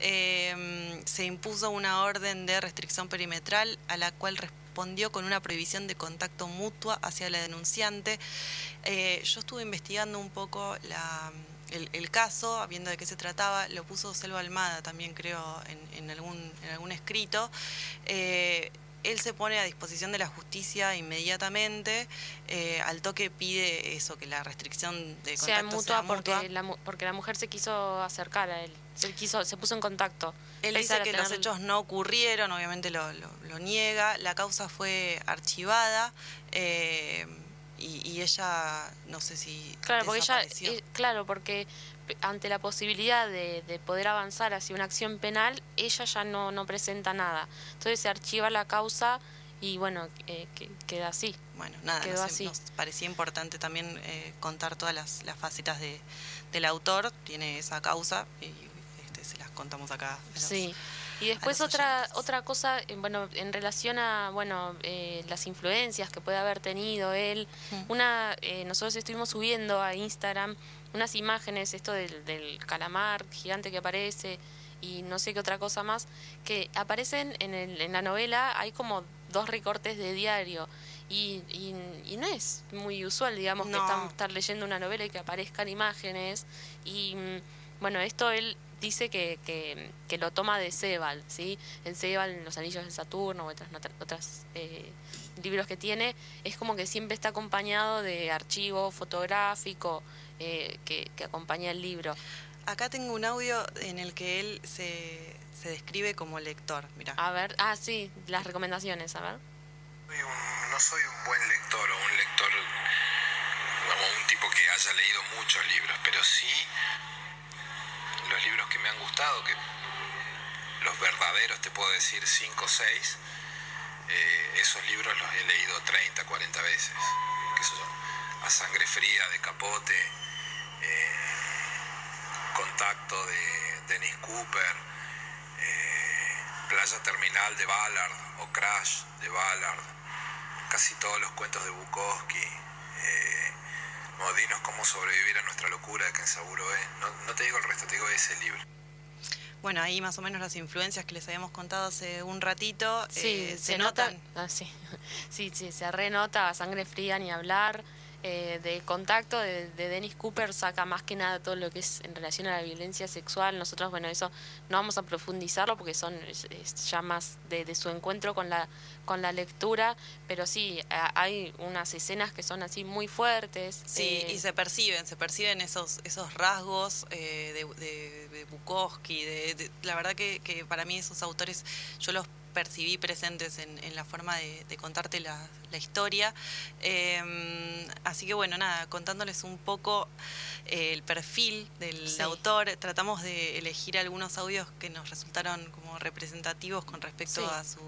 Eh, se impuso una orden de restricción perimetral a la cual respondió con una prohibición de contacto mutua hacia la denunciante. Eh, yo estuve investigando un poco la, el, el caso, viendo de qué se trataba, lo puso Selva Almada también creo en, en algún, en algún escrito. Eh, él se pone a disposición de la justicia inmediatamente, eh, al toque pide eso, que la restricción de sea contacto mutua, sea mutua. porque la mu- porque la mujer se quiso acercar a él, se quiso se puso en contacto. Él dice que tener- los hechos no ocurrieron, obviamente lo, lo- lo niega, la causa fue archivada eh, y, y ella, no sé si Claro, porque ella, eh, claro, porque ante la posibilidad de, de poder avanzar hacia una acción penal, ella ya no, no presenta nada. Entonces se archiva la causa y bueno, eh, que, queda así. Bueno, nada, Quedó nos, así. nos parecía importante también eh, contar todas las, las facetas de, del autor, tiene esa causa y este, se las contamos acá. los- Sí. Y después otra oyentes. otra cosa, eh, bueno, en relación a bueno eh, las influencias que puede haber tenido él, una eh, nosotros estuvimos subiendo a Instagram unas imágenes, esto del, del calamar gigante que aparece y no sé qué otra cosa más, que aparecen en, el, en la novela, hay como dos recortes de diario. Y, y, y no es muy usual, digamos, que están, estar leyendo una novela y que aparezcan imágenes. Y mm, bueno, esto él dice que, que, que lo toma de Sebald, ¿sí? En Sebald, en Los Anillos de Saturno, o otras, otras eh, libros que tiene, es como que siempre está acompañado de archivo fotográfico eh, que, que acompaña el libro. Acá tengo un audio en el que él se, se describe como lector, mira. A ver, ah, sí, las recomendaciones, a ver. Soy un- no soy un buen lector o un lector como un tipo que haya leído muchos libros, pero sí los libros que me han gustado, que los verdaderos te puedo decir 5 o 6, esos libros los he leído 30, 40 veces. A Sangre Fría de Capote, eh, Contacto de Dennis Cooper, eh, Playa Terminal de Ballard o Crash de Ballard, casi todos los cuentos de Bukowski, eh, Modinos, cómo sobrevivir a nuestra locura de Kensaburo E. No, no te digo el resto, te digo ese libro. Bueno, ahí más o menos las influencias que les habíamos contado hace un ratito Sí, eh, se, nota. ah, sí. sí, sí, se renota a sangre fría ni hablar. Eh, de contacto de, de Dennis Cooper saca más que nada todo lo que es en relación a la violencia sexual. Nosotros, bueno, eso no vamos a profundizarlo porque son es- es ya más de, de su encuentro con la, con la lectura, pero sí, a- hay unas escenas que son así muy fuertes. Sí, eh, y se perciben, se perciben esos, esos rasgos eh, de, de, Bukowski. De, de- la verdad que, que para mí esos autores yo los percibí presentes en, en la forma de, de contarte la, la historia. Eh, así que bueno, nada, contándoles un poco eh, el perfil del Sí. autor, tratamos de elegir algunos audios que nos resultaron como representativos con respecto Sí. a su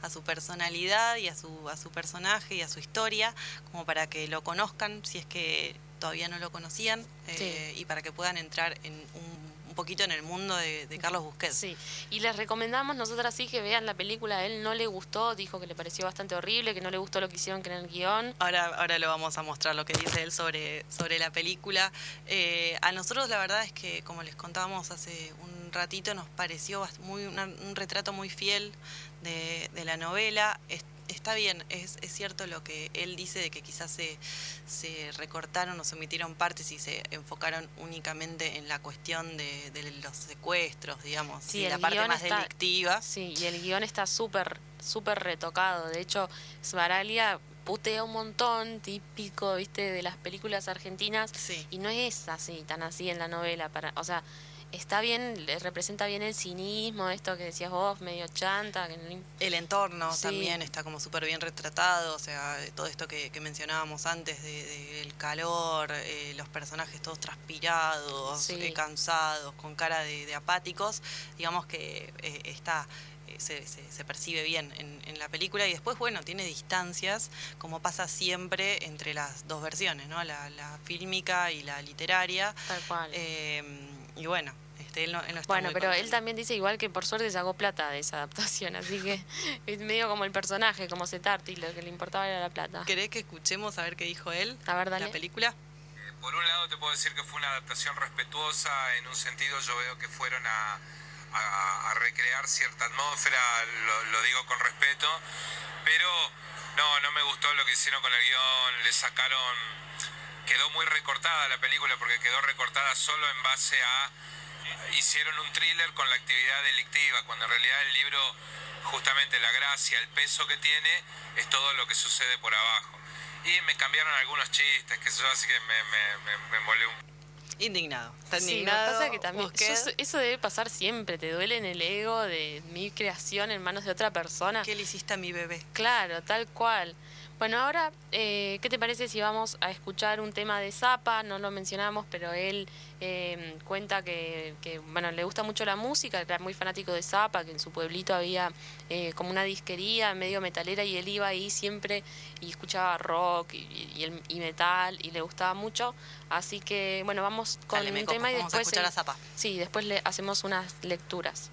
a su personalidad y a su a su personaje y a su historia, como para que lo conozcan si es que todavía no lo conocían eh, y para que puedan entrar en un, un poquito en el mundo de, de Carlos Busquets. Sí, y les recomendamos nosotras sí que vean la película. A él no le gustó, dijo que le pareció bastante horrible, que no le gustó lo que hicieron que en el guion. Ahora, ahora lo vamos a mostrar lo que dice él sobre, sobre la película. Eh, a nosotros la verdad es que, como les contábamos hace un ratito, nos pareció muy, una- un retrato muy fiel de, de la novela. Está bien, es, es cierto lo que él dice de que quizás se, se recortaron o se omitieron partes y se enfocaron únicamente en la cuestión de, de los secuestros, digamos, Sí, y la parte más está- delictiva. Sí, y el guion está súper, súper retocado. De hecho, Svaraglia putea un montón, típico, viste, de las películas argentinas. Sí. Y no es así, tan así en la novela. Para, o sea, está bien, le representa bien el cinismo, esto que decías vos, medio chanta, que no El entorno Sí. también está como súper bien retratado, o sea, todo esto que, que mencionábamos antes de- del calor, eh, los personajes todos transpirados, Sí. eh, cansados, con cara de, de apáticos, digamos que eh, está... Se, se- se percibe bien en, en la película y después, bueno, tiene distancias, como pasa siempre entre las dos versiones, ¿no? La, la fílmica y la literaria. tal cual. Y bueno, él no, él no está Bueno, muy pero él también dice igual que por suerte sacó plata de esa adaptación, así que es medio como el personaje, como Setarti, lo que le importaba era la plata. ¿Querés que escuchemos a ver qué dijo él? A ver, dale. La película. Eh, Por un lado te puedo decir que fue una adaptación respetuosa, en un sentido yo veo que fueron a, a- a recrear cierta atmósfera, lo, lo digo con respeto, pero no, no me gustó lo que hicieron con el guion, le sacaron, quedó muy recortada la película porque quedó recortada solo en base a, hicieron un thriller con la actividad delictiva, cuando en realidad el libro, justamente la gracia, el peso que tiene, es todo lo que sucede por abajo. Y me cambiaron algunos chistes, que yo así que me, me, me, me molé un Indignado. Está Sí, indignado. pasa que también yo- eso debe pasar siempre, te duele en el ego de mi creación en manos de otra persona. ¿Qué le hiciste a mi bebé? Claro, tal cual. Bueno, ahora, eh, ¿qué te parece si vamos a escuchar un tema de Zapa? No lo mencionamos, pero él eh, cuenta que, que, bueno, le gusta mucho la música, era muy fanático de Zapa, que en su pueblito había eh, como una disquería medio metalera y él iba ahí siempre y escuchaba rock y, y el- y metal y le gustaba mucho. Así que, bueno, vamos con Dale, un tema y Vamos a después... escuchar a Zappa. Sí, después le hacemos unas lecturas.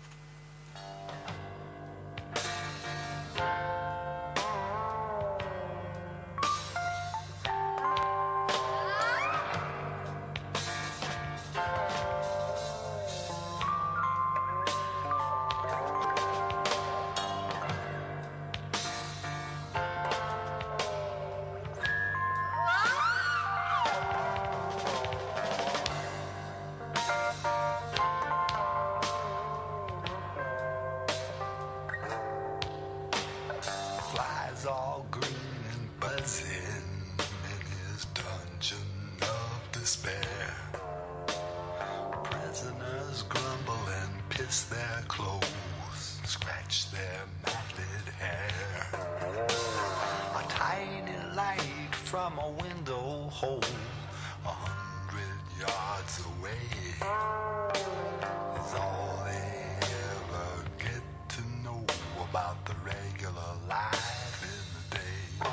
About the regular life in the day.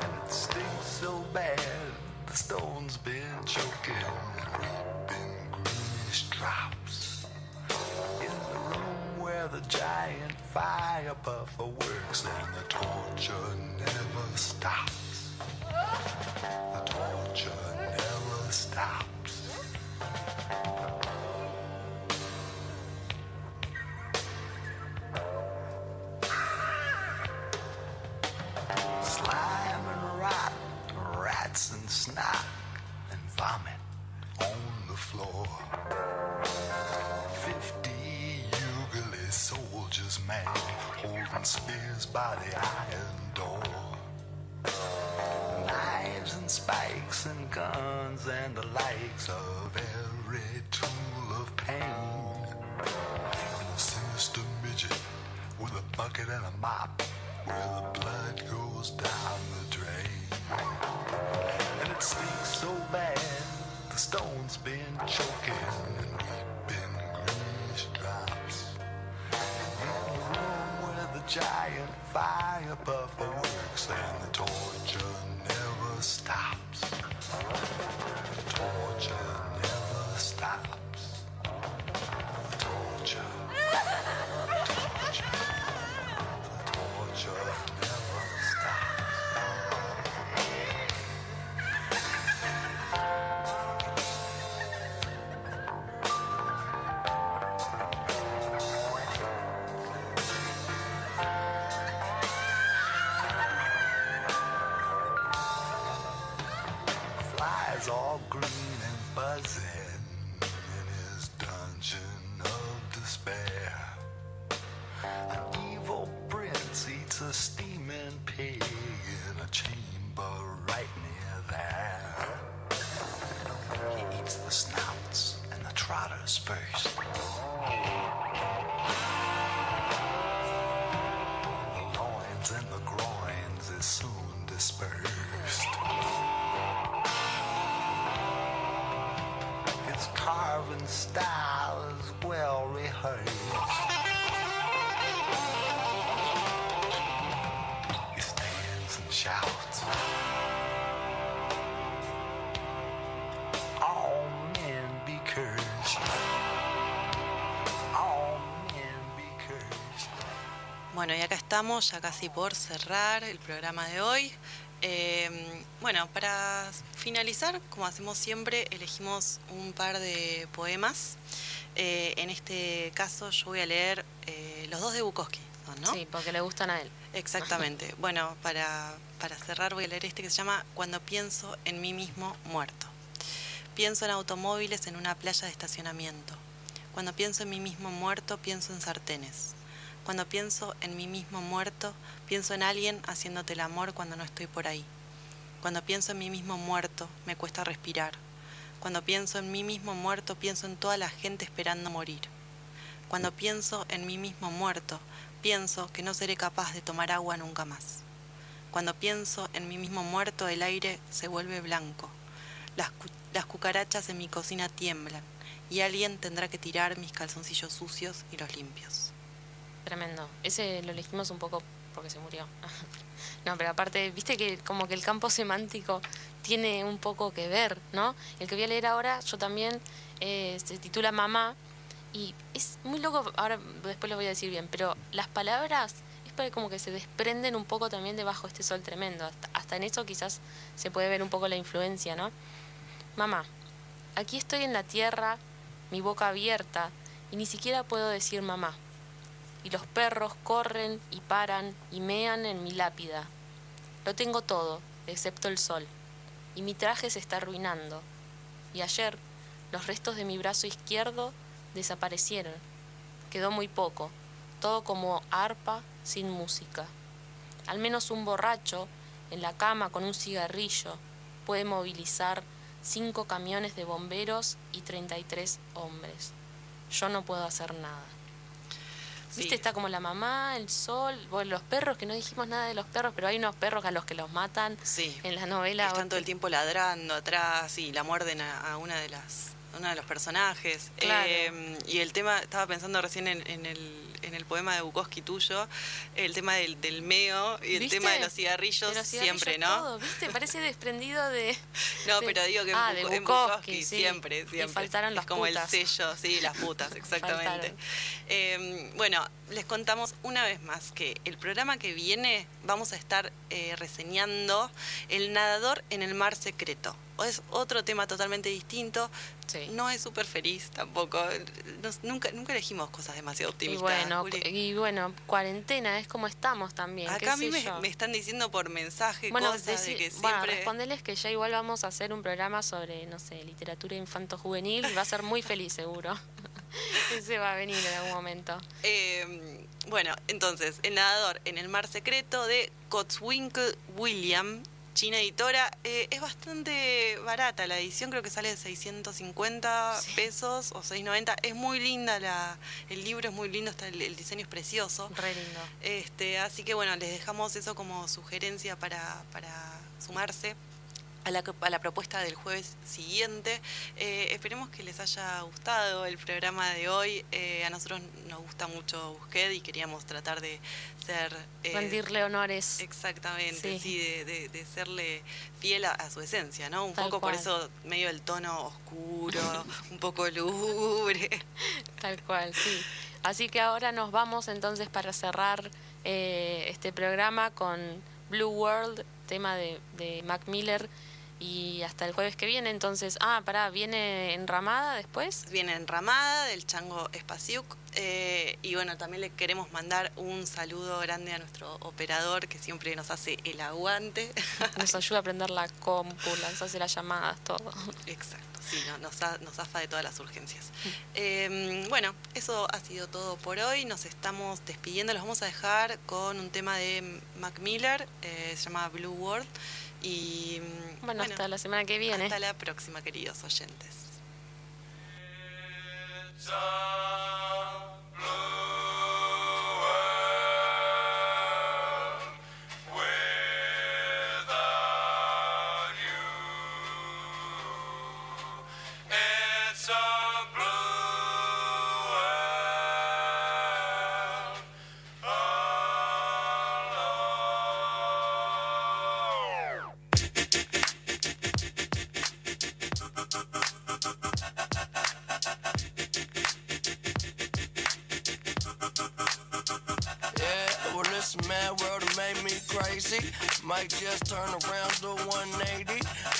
And it stinks so bad, the stone's been choking and reaping greenish drops. In the room where the giant fire puffer works and the torture never stops. All green and buzzing Bueno, y acá estamos, ya casi por cerrar el programa de hoy. Eh, bueno, para finalizar, como hacemos siempre, elegimos un par de poemas. Eh, en este caso yo voy a leer eh, los dos de Bukowski, ¿no? Sí, porque le gustan a él. Exactamente. Bueno, para, para cerrar voy a leer este que se llama Cuando pienso en mí mismo muerto. Pienso en automóviles en una playa de estacionamiento. Cuando pienso en mí mismo muerto, pienso en sartenes. Cuando pienso en mí mismo muerto, pienso en alguien haciéndote el amor cuando no estoy por ahí. Cuando pienso en mí mismo muerto, me cuesta respirar. Cuando pienso en mí mismo muerto, pienso en toda la gente esperando morir. Cuando pienso en mí mismo muerto, pienso que no seré capaz de tomar agua nunca más. Cuando pienso en mí mismo muerto, el aire se vuelve blanco. Las, cu- las cucarachas en mi cocina tiemblan y alguien tendrá que tirar mis calzoncillos sucios y los limpios. Tremendo. Ese lo elegimos un poco porque se murió. no, pero aparte, viste que como que el campo semántico tiene un poco que ver, ¿no? El que voy a leer ahora, yo también, eh, se titula Mamá, y es muy loco, ahora después lo voy a decir bien, pero las palabras es como que se desprenden un poco también debajo de este sol tremendo. Hasta en eso quizás se puede ver un poco la influencia, ¿no? Mamá, aquí estoy en la tierra, mi boca abierta, y ni siquiera puedo decir mamá y los perros corren y paran y mean en mi lápida. Lo tengo todo, excepto el sol, y mi traje se está arruinando. Y ayer los restos de mi brazo izquierdo desaparecieron. Quedó muy poco, todo como arpa sin música. Al menos un borracho, en la cama con un cigarrillo, puede movilizar cinco camiones de bomberos y 33 hombres. Yo no puedo hacer nada. Viste, está como la mamá, el sol, bueno, los perros, que no dijimos nada de los perros, pero hay unos perros a los que los matan Sí. en la novela. Están todo el tiempo ladrando atrás y la muerden a, a una de las uno de los personajes. Claro. Eh, y el tema, estaba pensando recién en, en el, en el poema de Bukowski tuyo, el tema del, del meo y el ¿Viste? tema de los cigarrillos, De los cigarrillos, siempre, ¿no? todo, ¿Viste? Parece desprendido de. No, de- pero digo que ah, en Bukowski, Bukowski sí. siempre, Y siempre. faltaron es las como putas. el sello, sí, las putas, exactamente. Eh, bueno, les contamos una vez más que el programa que viene vamos a estar eh, reseñando El nadador en el mar secreto. Es otro tema totalmente distinto. Sí. No es súper feliz tampoco. Nos- nunca, nunca elegimos cosas demasiado Y optimistas. bueno, Juli. y bueno, cuarentena es como estamos también. qué Acá a mí me, están diciendo por mensaje Bueno, cosas de que bueno, siempre... respondeles que ya igual vamos a hacer un programa sobre, no sé, literatura infanto-juvenil y va a ser muy feliz seguro. Ese va a venir en algún momento. Eh, bueno, entonces, El nadador en el mar secreto de Cotswinkle William China Editora. Eh, es bastante barata la edición, creo que sale de 650 pesos o 690. Es muy linda, la, el libro es muy lindo, está el, el diseño es precioso. Re lindo. Este, así que bueno, les dejamos eso como sugerencia para, para sumarse a la, a la propuesta del jueves siguiente. Eh, esperemos que les haya gustado el programa de hoy. Eh, a nosotros nos gusta mucho Busquet y queríamos tratar de ser... eh, Rendirle honores. Exactamente, Sí. sí, de, de- de serle fiel a, a su esencia, ¿no? Un Tal poco cual. por eso medio el tono oscuro, un poco lúgubre. Tal cual, sí. Así que ahora nos vamos entonces para cerrar eh, este programa con Blue World, tema de, de Mac Miller, y hasta el jueves que viene. Entonces, ah, pará, ¿viene enramada después? Viene enramada del chango Espaciuc. eh, y bueno, también le queremos mandar un saludo grande a nuestro operador que siempre nos hace el aguante. Nos ayuda a aprender la compu, nos hace las llamadas, todo. Exacto, sí, no- nos, nos zafa de todas las urgencias. Eh, bueno, eso ha sido todo por hoy. Nos estamos despidiendo. Los vamos a dejar con un tema de Mac Miller, eh, se llama Blue World. Y mm, Bueno, hasta la semana que viene. Hasta la próxima, queridos oyentes. Just turn around to 180.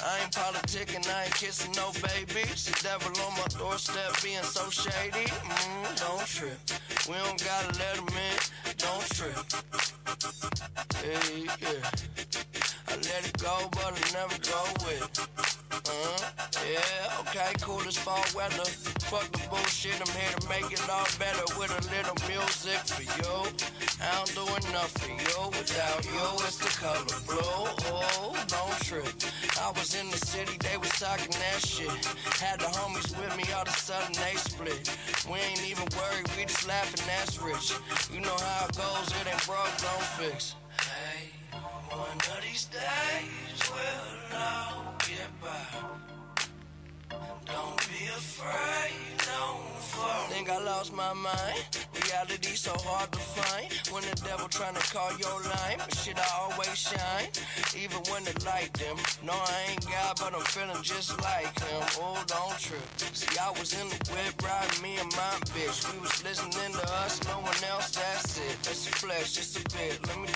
I ain't politicking, I ain't kissing no baby. The devil on my doorstep being so shady. Mm, don't trip. We don't gotta let him in. Don't trip. Hey, yeah. I let it go, but I never go with it. Uh, yeah, okay, cool as fall weather. Fuck the bullshit, I'm here to make it all better with a little music for you. I don't do enough for you. Without you, color blue. Oh, don't trip. I was in the city, they was talking that shit. Had the homies with me, all of a sudden they split. We ain't even worried, we just laughing, that's rich. You know how it goes, it ain't broke, don't fix. Hey, one of these days we'll all get by. Don't be afraid, don't fall. Think I lost my mind. Reality so hard to find. When the devil trying to call your line, shit I always shine. Even when the light dim. No, I ain't God, but I'm feeling just like him. Oh, don't trip. See, I was in the whip riding me and my bitch. We was listening to us, no one else. That's it. That's flesh, just a bit. Let me.